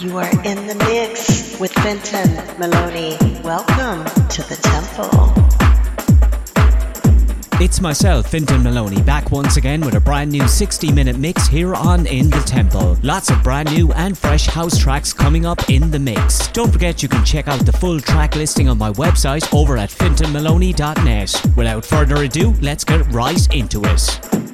You are in the mix with Fenton Maloney. Welcome to the temple. It's myself, Finton Maloney, back once again with a brand new 60 minute mix here on In the Temple. Lots of brand new and fresh house tracks coming up in the mix. Don't forget you can check out the full track listing on my website over at fintonmaloney.net. Without further ado, let's get right into it.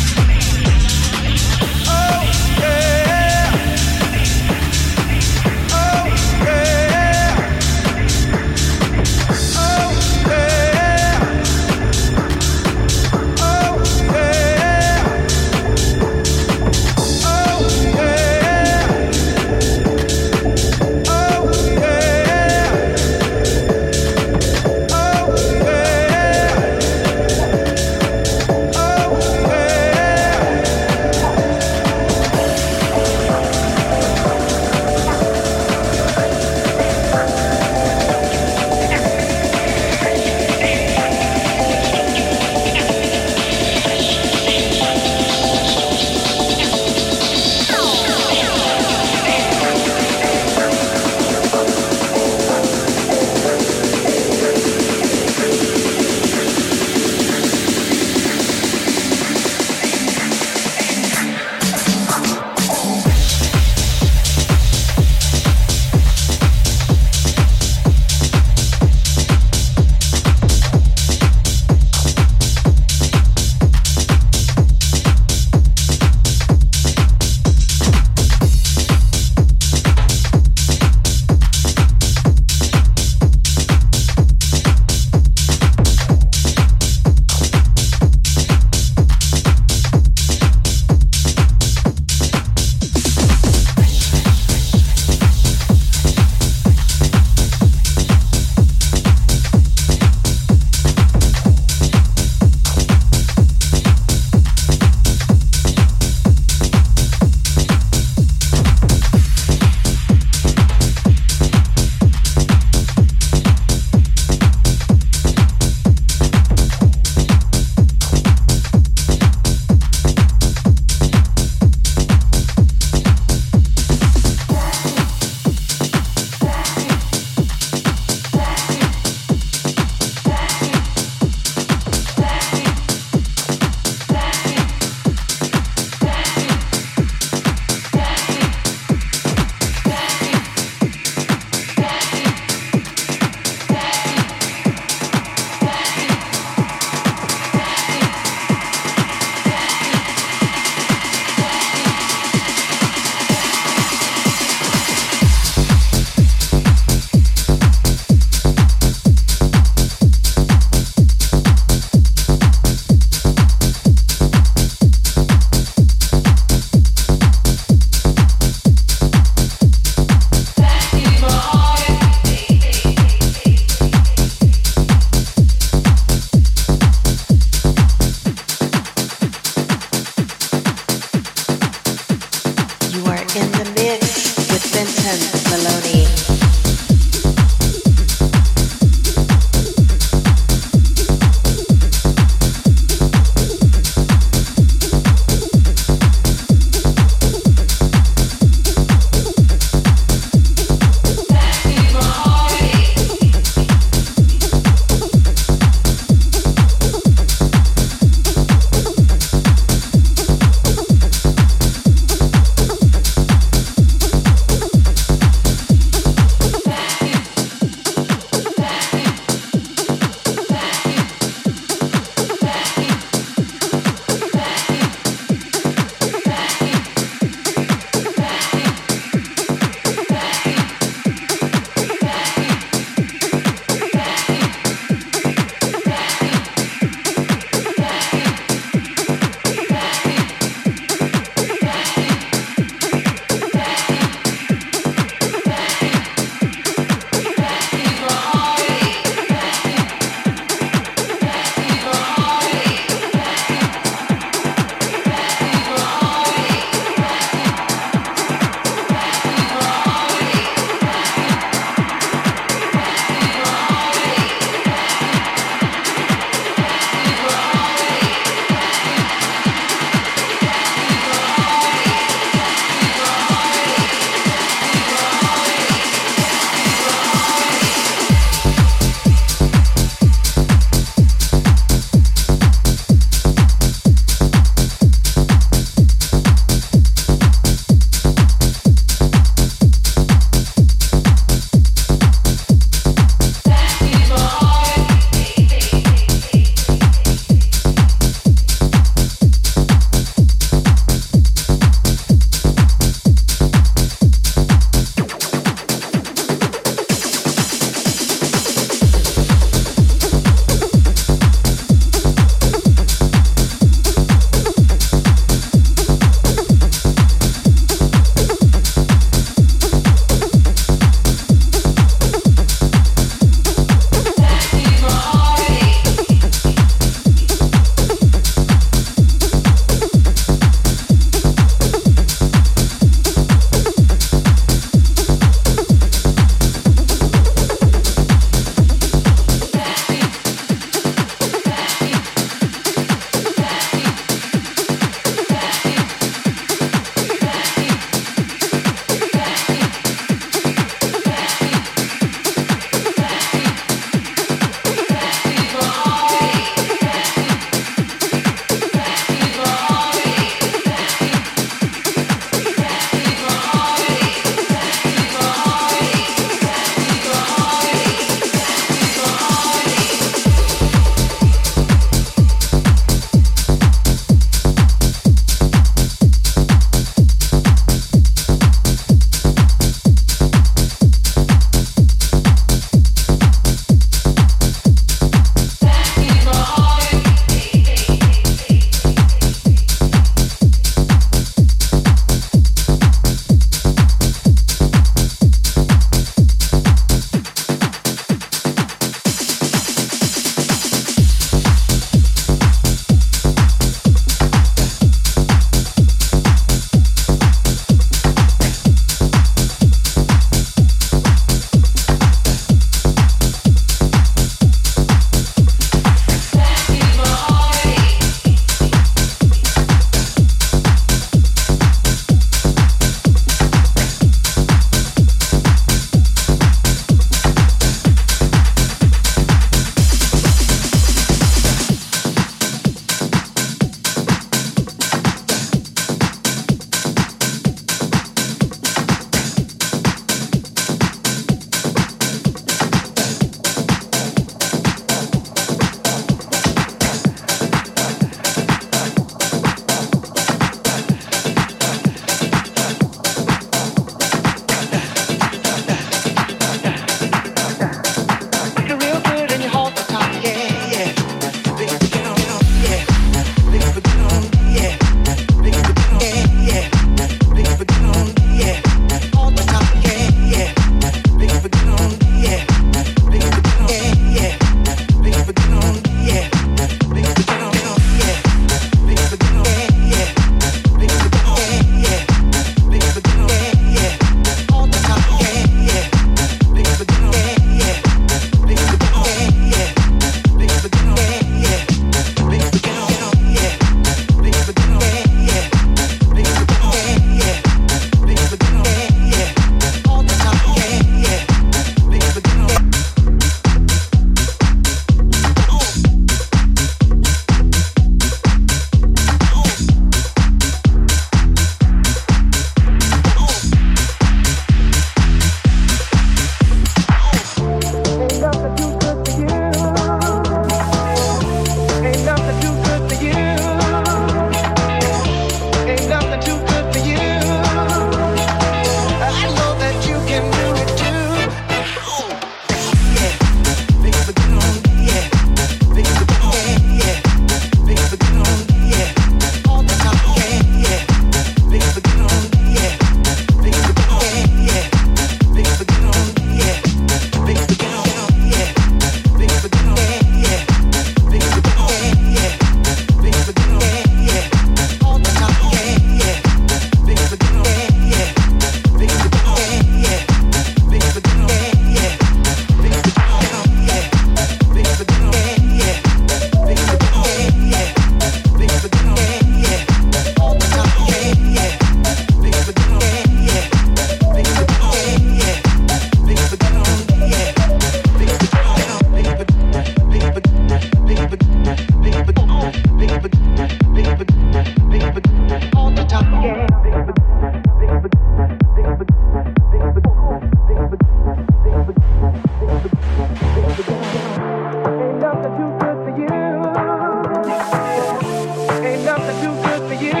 good for you.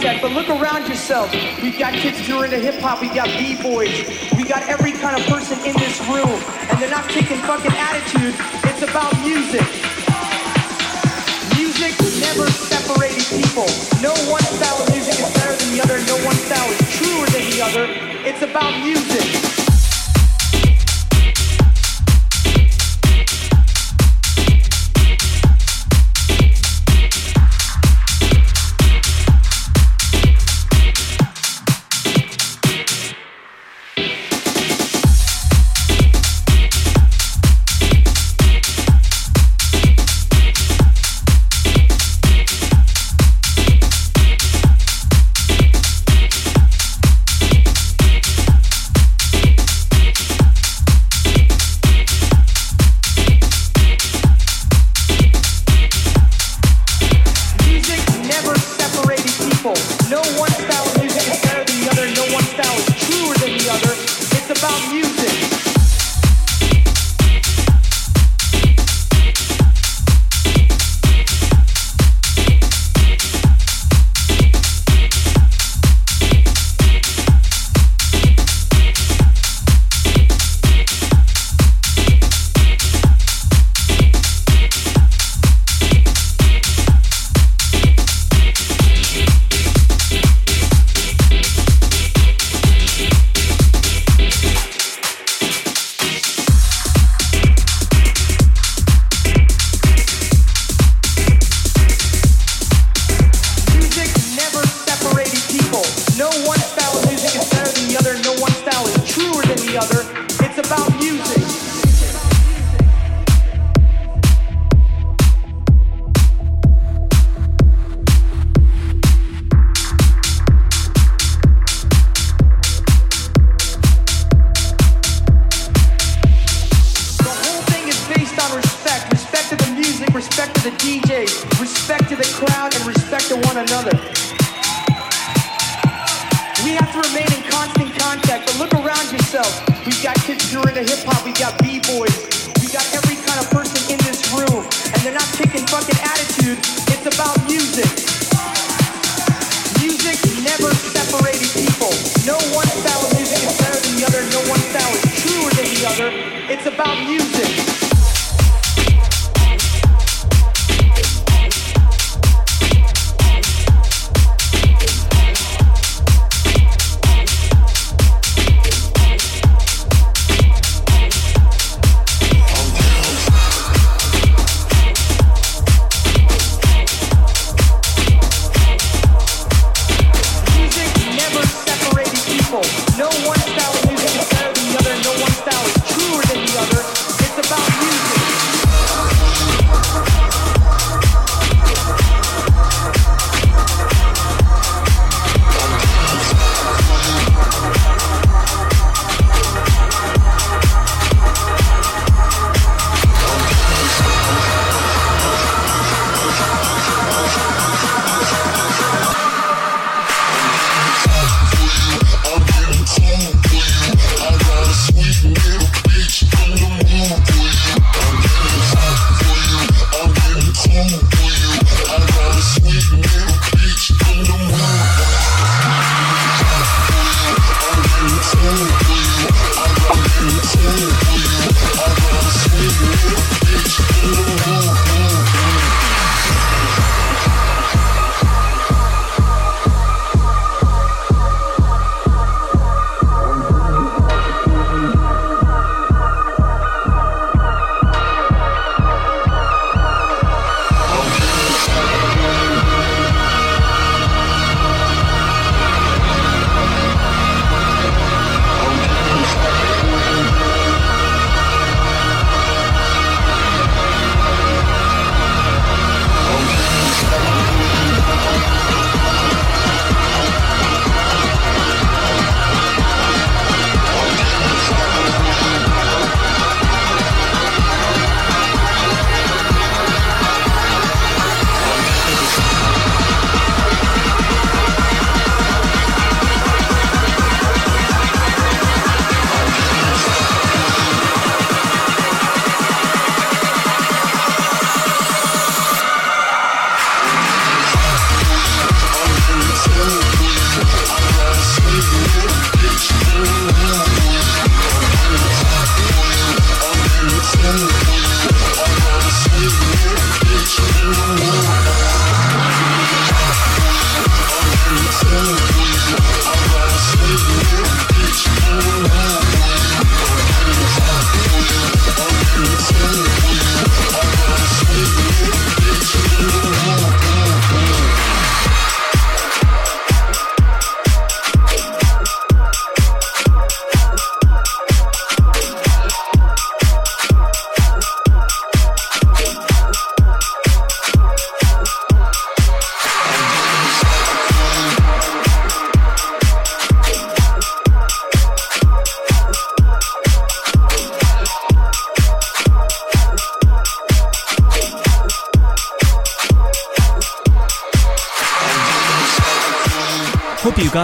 But look around yourself. We've got kids who are into hip hop, we got B-boys, we got every kind of person in this room, and they're not taking fucking attitude, it's about music. Music never separated people. No one style of music is better than the other, no one style is truer than the other. It's about music.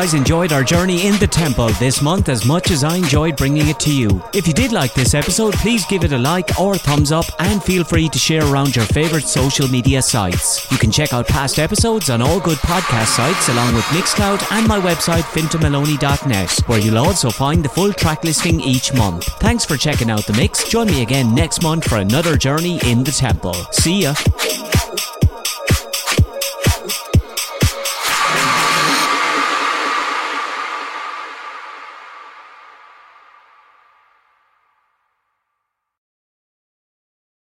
Guys enjoyed our journey in the temple this month as much as I enjoyed bringing it to you. If you did like this episode, please give it a like or a thumbs up and feel free to share around your favourite social media sites. You can check out past episodes on all good podcast sites along with Mixcloud and my website fintamaloney.net where you'll also find the full track listing each month. Thanks for checking out the mix. Join me again next month for another journey in the temple. See ya.